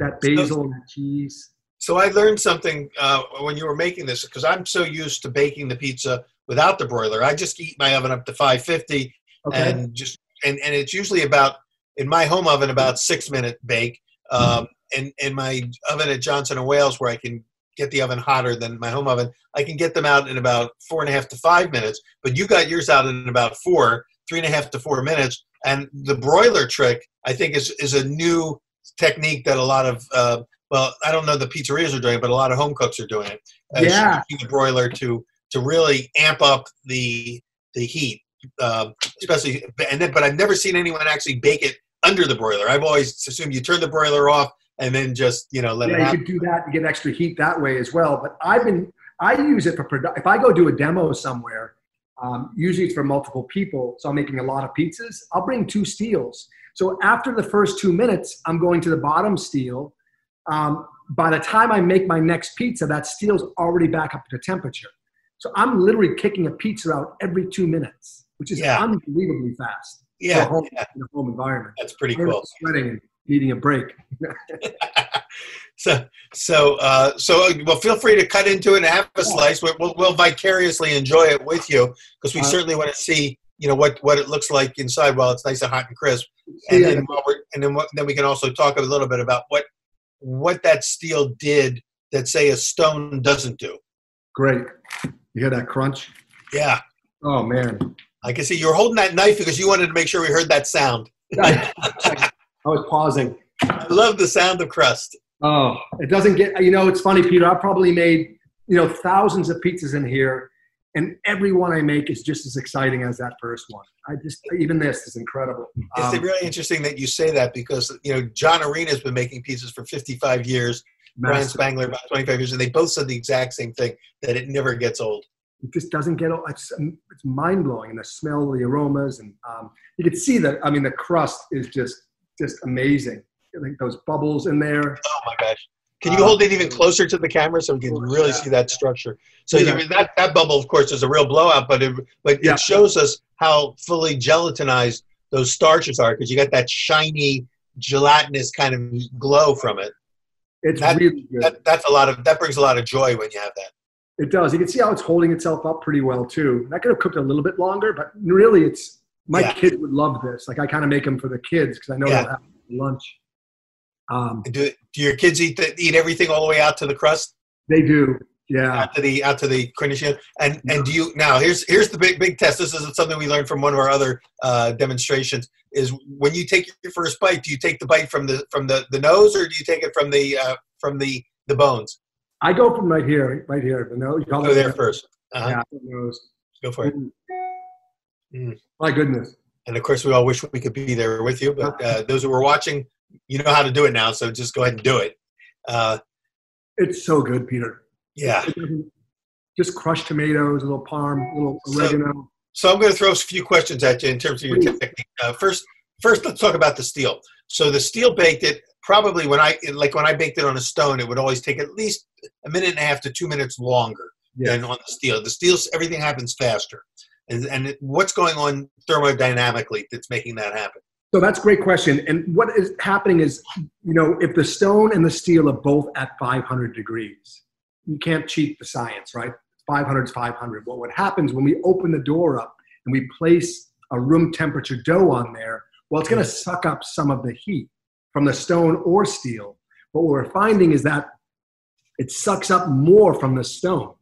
That basil and that cheese. So I learned something uh, when you were making this because I'm so used to baking the pizza without the broiler. I just heat my oven up to 550 Okay. and just and, and it's usually about in my home oven about six minute bake. Um, and in my oven at Johnson and Wales where I can get the oven hotter than my home oven, I can get them out in about four and a half to five minutes. But you got yours out in about four, three and a half to four minutes. And the broiler trick, I think, is is a new technique that a lot of uh, well, I don't know the pizzerias are doing, it, but a lot of home cooks are doing it. Uh, Yeah. the broiler to to really amp up the the heat, um, especially. And then, but I've never seen anyone actually bake it under the broiler. I've always assumed you turn the broiler off and then just you know let it yeah, you could do that and get extra heat that way as well. But I've been I use it for produ- if I go do a demo somewhere. Um, usually it's for multiple people, so I'm making a lot of pizzas. I'll bring two steels. So after the first two minutes, I'm going to the bottom steel. Um, by the time I make my next pizza, that steel's already back up to temperature. So I'm literally kicking a pizza out every two minutes, which is Yeah. unbelievably fast for a Yeah, home, yeah, in a home environment. that's pretty I'm cool. sweating and needing a break. So, so, uh, so, well, feel free to cut into it and have a slice. We'll, we'll, we'll vicariously enjoy it with you because we Uh, certainly want to see, you know, what what it looks like inside while it's nice and hot and crisp. And Yeah. then, while we're, and then, what, then we can also talk a little bit about what what that steel did that, say, a stone doesn't do. Great. You hear that crunch? Yeah. Oh man, I can see you were holding that knife because you wanted to make sure we heard that sound. I, I was pausing. I love the sound of crust. Oh, it doesn't get. You know, it's funny, Peter. I probably made you know thousands of pizzas in here, and every one I make is just as exciting as that first one. I just even this is incredible. It's Um, really interesting that you say that because you know John Arena has been making pizzas for 55 years. Brian. Spangler about 25 years, and they both said the exact same thing that it never gets old. it just doesn't get. It's it's mind blowing, and the smell, the aromas, and um, you can see that. I mean, the crust is just just amazing. Like those bubbles in there. Oh my gosh! Can you Uh, hold it even closer to the camera so we can really yeah. see that structure? So Yeah. you, that that bubble, of course, is a real blowout, but it, but Yeah. it shows us how fully gelatinized those starches are because you got that shiny gelatinous kind of glow from it. It's That- really good. That that's a lot of that brings a lot of joy when you have that. It does. You can see how it's holding itself up pretty well too. I could have cooked a little bit longer, but really, it's my Yeah. kids would love this. Like I kind of make them for the kids because I know Yeah. they'll have lunch. Um, Do, do your kids eat the, eat everything all the way out to the crust? they do. Yeah. out to the out to the cornicione and and do you now here's here's the big big test this is something we learned from one of our other uh, demonstrations is when you take your first bite do you take the bite from the from the, the nose or do you take it from the uh, from the the bones I go from right here, right here. The nose. You call go there first uh-huh. Yeah, the nose. go for it Mm. Mm. My goodness. and of course we all wish we could be there with you but uh, those who were watching you know how to do it now so just go ahead and do it uh, It's so good, Peter. Yeah Just crushed tomatoes, a little parm, a little oregano. So I'm going to throw a few questions at you in terms of your Please. technique. Uh, first, first let's talk about the steel. So the steel baked it probably when I like when I baked it on a stone, it would always take at least a minute and a half to two minutes longer Yeah. than on the steel. The steel, everything happens faster. And, and what's going on thermodynamically that's making that happen? So that's a great question. And what is happening is, you know, if the stone and the steel are both at 500 degrees, you can't cheat the science, right? 500 is 500. But what happens when we open the door up and we place a room temperature dough on there, well, it's going to mm-hmm. suck up some of the heat from the stone or steel. But what we're finding is that it sucks up more from the stone.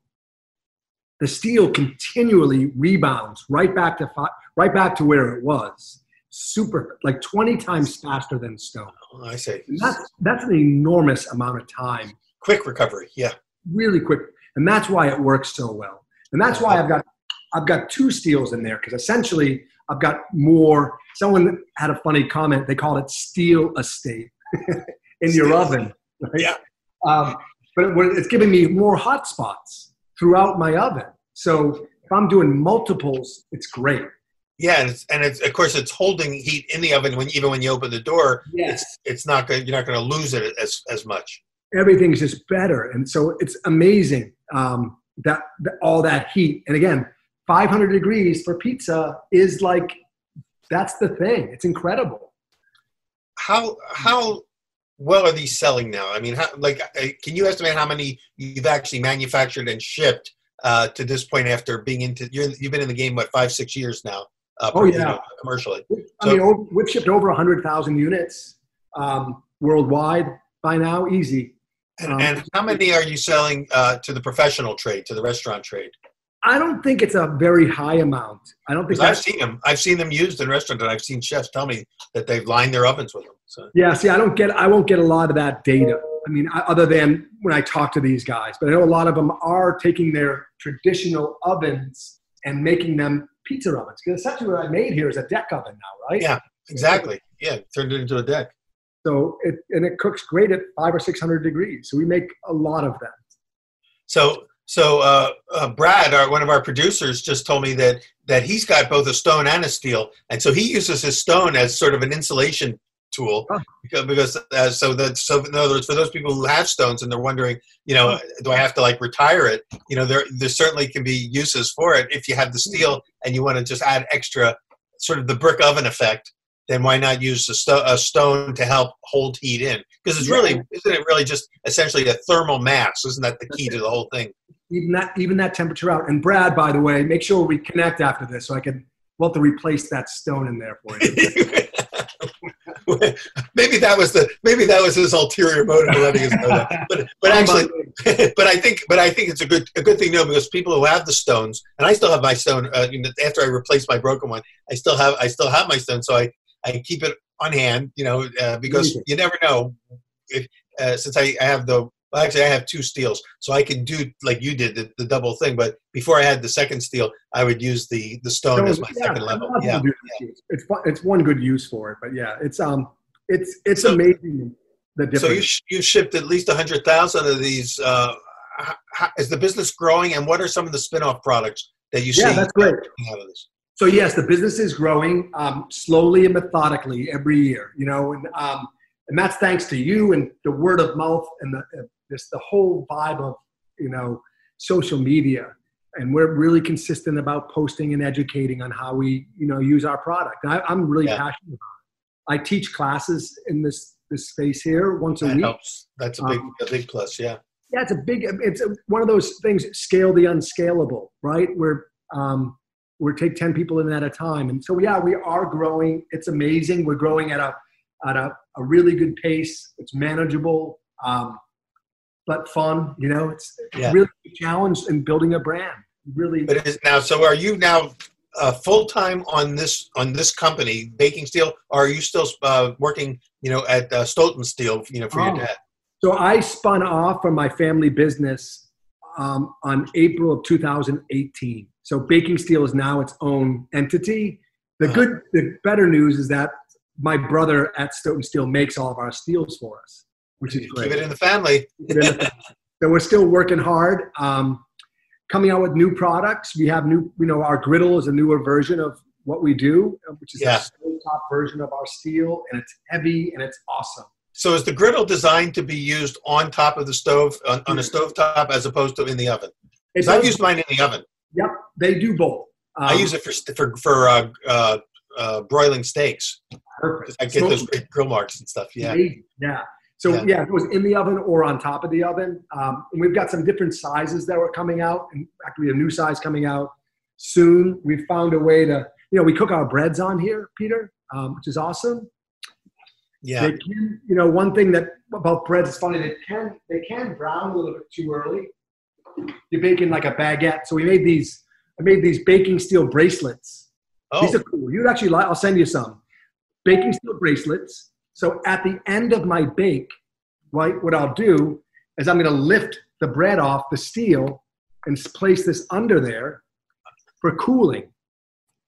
The steel continually rebounds right back to fi- right back to where it was super like 20 times faster than stone Oh, I say and that's that's an enormous amount of time quick recovery. Yeah. Really quick and that's why it works so well and that's why i've got i've got two steels in there because essentially i've got more someone had a funny comment they called it steel estate in your oven right? Yeah. um, but it, it's giving me more hot spots throughout my oven so if i'm doing multiples it's great Yeah, and it's, and it's of course it's holding heat in the oven when even when you open the door. It's it's not going you're not going to lose it as as much. Everything's just better and so it's amazing um, that, that all that heat and again 500 degrees for pizza is like that's the thing it's incredible how how well are these selling now? I mean, how, like, uh, can you estimate how many you've actually manufactured and shipped uh, to this point after being into you're, you've been in the game what five six years now? Uh, Oh, you yeah. know, commercially. i mean we've shipped over 100000 units um, worldwide by now easy And, Um, and how many are you selling uh, to the professional trade, to the restaurant trade? i don't think it's a very high amount i don't think I've seen them. I've seen them used in restaurants, and I've seen chefs tell me that they've lined their ovens with them. So Yeah, see, I don't get, I won't get a lot of that data. I mean, other than when I talk to these guys, but I know a lot of them are taking their traditional ovens and making them pizza ovens. Because essentially, what I made here is a deck oven now, right? Yeah. exactly, yeah, turned it into a deck. So it and it cooks great at five or six hundred degrees. So we make a lot of them. So, so uh, uh, Brad, our, one of our producers, just told me that that he's got both a stone and a steel, and so he uses his stone as sort of an insulation tool Oh. because, because uh, so that so in other words, for those people who have stones and they're wondering, you know, do I have to like retire it? You know, there there certainly can be uses for it if you have the steel and you want to just add extra sort of the brick oven effect. Then why not use a, sto- a stone to help hold heat in? Because it's really isn't it really just essentially a thermal mass? Isn't that the key to the whole thing? Even that, even that temperature out. And Brad, by the way, make sure we connect after this, so I can. We'll have to replace that stone in there for you. maybe that was the maybe that was his ulterior motive letting us know that. But but actually, but I think but I think it's a good a good thing to know because people who have the stones, and I still have my stone. Uh, after I replaced my broken one, I still have I still have my stone, so I I keep it on hand. You know, uh, because you never know if uh, since I, I have the well, actually, I have two steels, so I can do like you did the, the double thing. But before I had the second steel, I would use the the stone so, as my yeah, second level. Yeah, yeah. it's it's one good use for it. But yeah, it's um, it's it's so, amazing the difference. So you you shipped at least a hundred thousand of these. Uh, how, is the business growing, and what are some of the spin-off products that you see? Yeah, that's great. So yes, the business is growing um, slowly and methodically every year. You know, and um, and that's thanks to you and the word of mouth and the uh, this the whole vibe of you know social media and we're really consistent about posting and educating on how we you know use our product I, am really yeah. passionate about it i teach classes in this this space here once a that week helps. that's a big um, a big plus yeah yeah it's a big it's a, one of those things scale the unscalable right where um we take 10 people in at a time and so yeah we are growing it's amazing we're growing at a at a, a really good pace it's manageable um, but fun. You know, it's yeah. really challenge in building a brand. Really. But it is now. So, are you now uh, full time on this on this company, Baking Steel? Or are you still uh, working? You know, at uh, Stoughton Steel. You know, for oh. your dad. So I spun off from my family business um, on April of 2018. So Baking Steel is now its own entity. The uh-huh. good, the better news is that my brother at Stoughton Steel makes all of our steels for us which is great. Keep it in the family. so we're still working hard. Um, coming out with new products. We have new, you know, our griddle is a newer version of what we do, which is yeah. a top version of our steel, and it's heavy and it's awesome. So is the griddle designed to be used on top of the stove, on, on a stove top, as opposed to in the oven? Because I've used mine in the oven. Yep, they do both. Um, I use it for for for uh, uh, uh, broiling steaks. Perfect. I get those great grill marks and stuff. Yeah. Yeah. So yeah. yeah. it was in the oven or on top of the oven. Um, and we've got some different sizes that were coming out. And actually, a new size coming out soon. We found a way to, you know, we cook our breads on here, Peter, um, which is awesome. Yeah. They can, you know, one thing that about breads is funny. They can they can brown a little bit too early. You're baking like a baguette. So we made these. I made these baking steel bracelets. Oh. These are cool. You'd actually like. I'll send you some baking steel bracelets so at the end of my bake, right, what I'll do is I'm going to lift the bread off the steel and place this under there for cooling.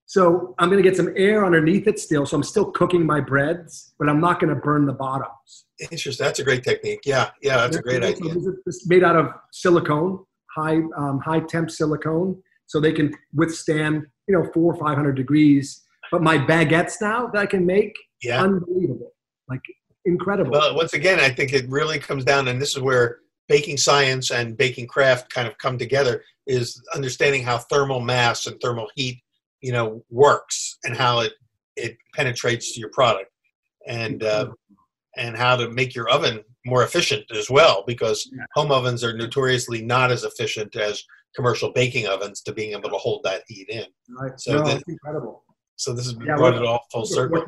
So I'm going to get some air underneath it still. So I'm still cooking my breads, but I'm not going to burn the bottoms. Interesting. That's a great technique. Yeah, yeah, that's a great idea. It's made out of silicone, high um, high temp silicone, so they can withstand you know four or five hundred degrees. But my baguettes now that I can make, yeah. unbelievable like incredible. Well, once again, I think it really comes down, and this is where baking science and baking craft kind of come together is understanding how thermal mass and thermal heat you know works and how it it penetrates your product and uh, and how to make your oven more efficient as well because home ovens are notoriously not as efficient as commercial baking ovens to being able to hold that heat in right. so no, incredible so this has yeah, brought it all full circle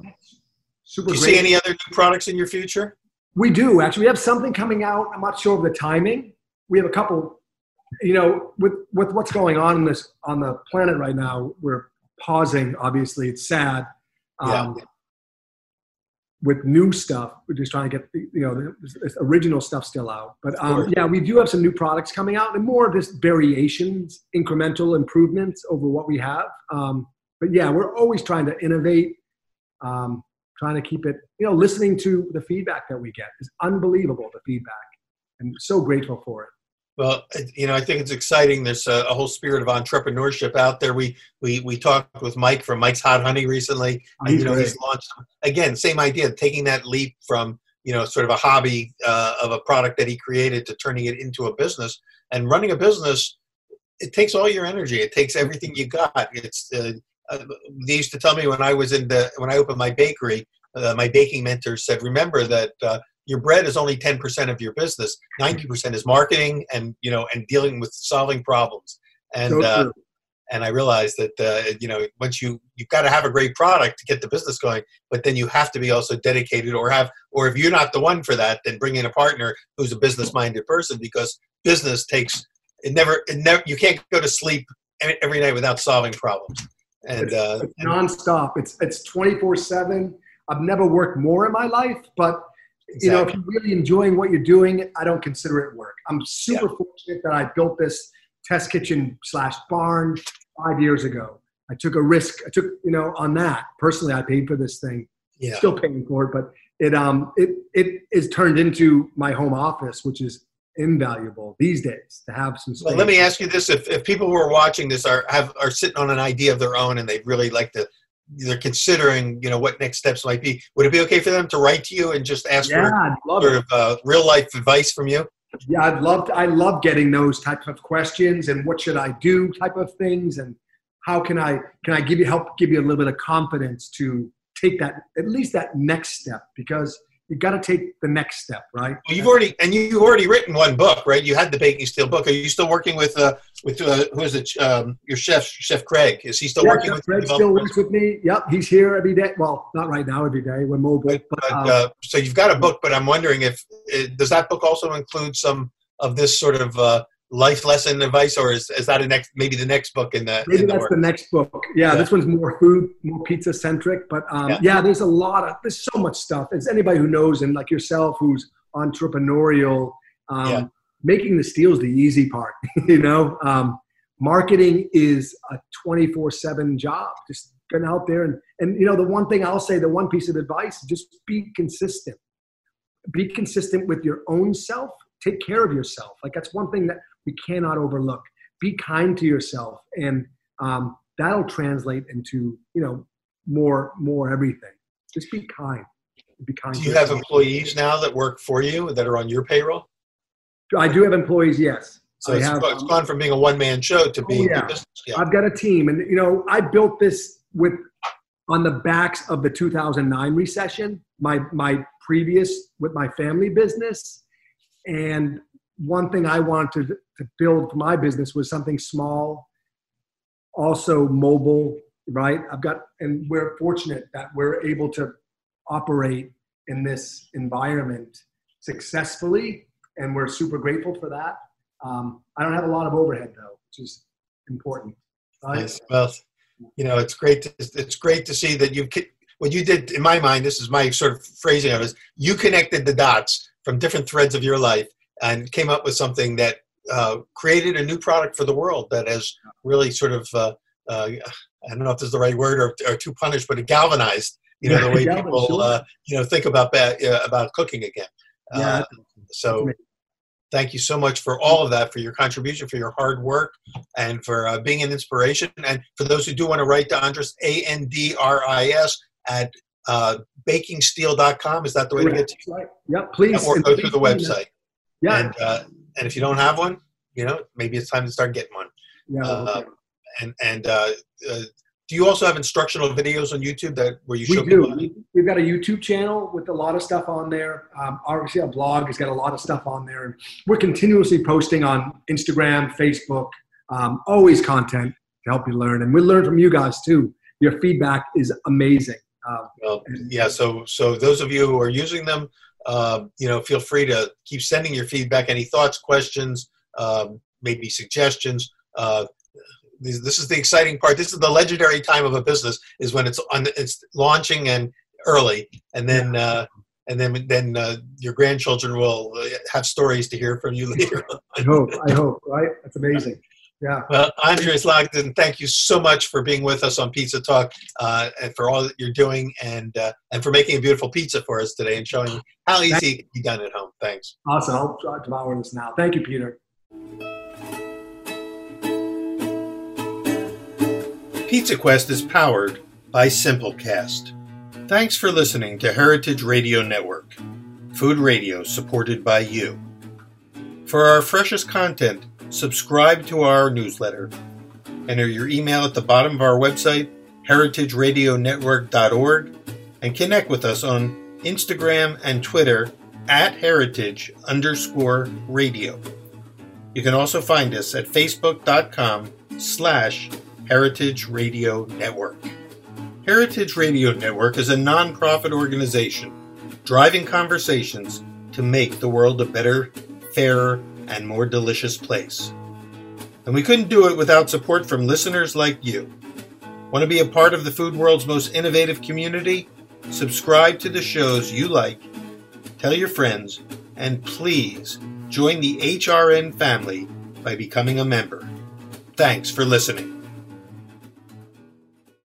Super. Do you great. see any other new products in your future? We do actually. We have something coming out. I'm not sure of the timing. We have a couple. You know, with with what's going on in this on the planet right now, we're pausing. Obviously, it's sad. Um, yeah. With new stuff, we're just trying to get the, you know this original stuff still out. But um, yeah, we do have some new products coming out, and more of this variations, incremental improvements over what we have. Um, but yeah, we're always trying to innovate. Um, trying to keep it, you know, listening to the feedback that we get is unbelievable, the feedback. And so grateful for it. Well, you know, I think it's exciting. There's a, a, whole spirit of entrepreneurship out there. We we we talked with Mike from Mike's Hot Honey recently, and you know, he's launched again, same idea, taking that leap from you know, sort of a hobby uh, of a product that he created to turning it into a business. And running a business, it takes all your energy. It takes everything you got. It's uh, uh, they used to tell me when I was in the when I opened my bakery, uh, my baking mentor said, "Remember that uh, your bread is only ten percent of your business. Ninety percent is marketing and you know and dealing with solving problems." And so uh, and I realized that uh, you know once you you've got to have a great product to get the business going, but then you have to be also dedicated or have or if you're not the one for that, then bring in a partner who's a business minded person because business takes it never it never you can't go to sleep every night without solving problems and uh, it's nonstop. It's it's twenty four seven. I've never worked more in my life, but exactly. you know, if you're really enjoying what you're doing, I don't consider it work. I'm super yeah. fortunate that I built this test kitchen slash barn five years ago. I took a risk. I took, you know, on that personally. I paid for this thing. Yeah. Still paying for it, but it um it it is turned into my home office, which is invaluable these days to have some. Space. Well, let me ask you this: if, if people who are watching this are have are sitting on an idea of their own and they'd really like to, they're considering, you know, what next steps might be. Would it be okay for them to write to you and just ask yeah, for sort of uh, real life advice from you? Yeah, I'd love to, I love getting those types of questions and what should I do type of things and how can I can I give you help give you a little bit of confidence to take that at least that next step because you got to take the next step, right? Well, you've already and you've already written one book, right? You had the baking steel book. Are you still working with uh with uh, who is it? Um, your chef, Chef Craig. Is he still yeah, working Chef with? Craig still works with me. Yep, he's here every day. Well, not right now, every day. We're mobile. But, but um, uh, so you've got a book, but I'm wondering if it, does that book also include some of this sort of uh, life lesson advice, or is, is that a next maybe the next book in the maybe in that's the, the next book? Yeah, yeah, this one's more food, more pizza centric, but um, yeah. yeah. there's a lot of there's so much stuff. As anybody who knows and like yourself who's entrepreneurial, um, yeah. making the steals the easy part. you know, um, marketing is a 24 seven job. Just getting out there and and you know the one thing I'll say, the one piece of advice, just be consistent. Be consistent with your own self take care of yourself. Like that's one thing that we cannot overlook. Be kind to yourself, and um, that'll translate into you know more more everything. Just be kind. Be kind. Do you have employees now that work for you that are on your payroll? I do have employees. Yes. So it's, have, it's gone from being a one man show to being oh, yeah. yeah. I've got a team, and you know I built this with on the backs of the 2009 recession. My my previous with my family business and one thing I wanted to build my business was something small, also mobile, right? I've got, and we're fortunate that we're able to operate in this environment successfully, and we're super grateful for that. Um, I don't have a lot of overhead though, which is important. Right? Nice. Well, you know, it's great. To, it's great to see that you. What you did, in my mind, this is my sort of phrasing of it. Is you connected the dots from different threads of your life and came up with something that uh, created a new product for the world that has really sort of uh, uh, I don't know if this is the right word or, or too punished, but it galvanized you know the way people uh, you know think about that, uh, about cooking again. Yeah. Uh, so thank you so much for all of that, for your contribution, for your hard work, and for uh, being an inspiration. And for those who do want to write to Andris, A N D R I S, at uh, bakingsteel.com. Is that the way to get to you? Right. Yep, please. Or go through the website. Yeah. And, uh, and if you don't have one, you know, maybe it's time to start getting one. Yeah. Uh, and and uh, uh, do you also have instructional videos on YouTube that where you show we do. People? We've got a YouTube channel with a lot of stuff on there. Um, obviously, our blog has got a lot of stuff on there, and we're continuously posting on Instagram, Facebook. Um, always content to help you learn, and we learn from you guys too. Your feedback is amazing. Um, well, yeah. So, so those of you who are using them, uh, you know, feel free to keep sending your feedback, any thoughts, questions, um, maybe suggestions. Uh, this, this, is the exciting part. This is the legendary time of a business is when it's on, it's launching and early, and then uh, and then then uh, your grandchildren will have stories to hear from you later. I hope. I hope. Right? That's amazing. Yeah. Well, Andris Lagsdin, thank you so much for being with us on Pizza Talk uh, and for all that you're doing and uh, and for making a beautiful pizza for us today and showing how easy it can be done at home. Thanks. Awesome. I'll try to devour this now. Thank you, Peter. Pizza Quest is powered by Simplecast. Thanks for listening to Heritage Radio Network, food radio supported by you. For our freshest content, subscribe to our newsletter. Enter your email at the bottom of our website, heritageradionetwork.org, and connect with us on Instagram and Twitter at heritage underscore radio. You can also find us at facebook.com slash Heritage Radio Network. Heritage Radio Network is a nonprofit organization driving conversations to make the world a better, fairer, and more delicious place. And we couldn't do it without support from listeners like you. Want to be a part of the food world's most innovative community? Subscribe to the shows you like, tell your friends, and please join the HRN family by becoming a member. Thanks for listening.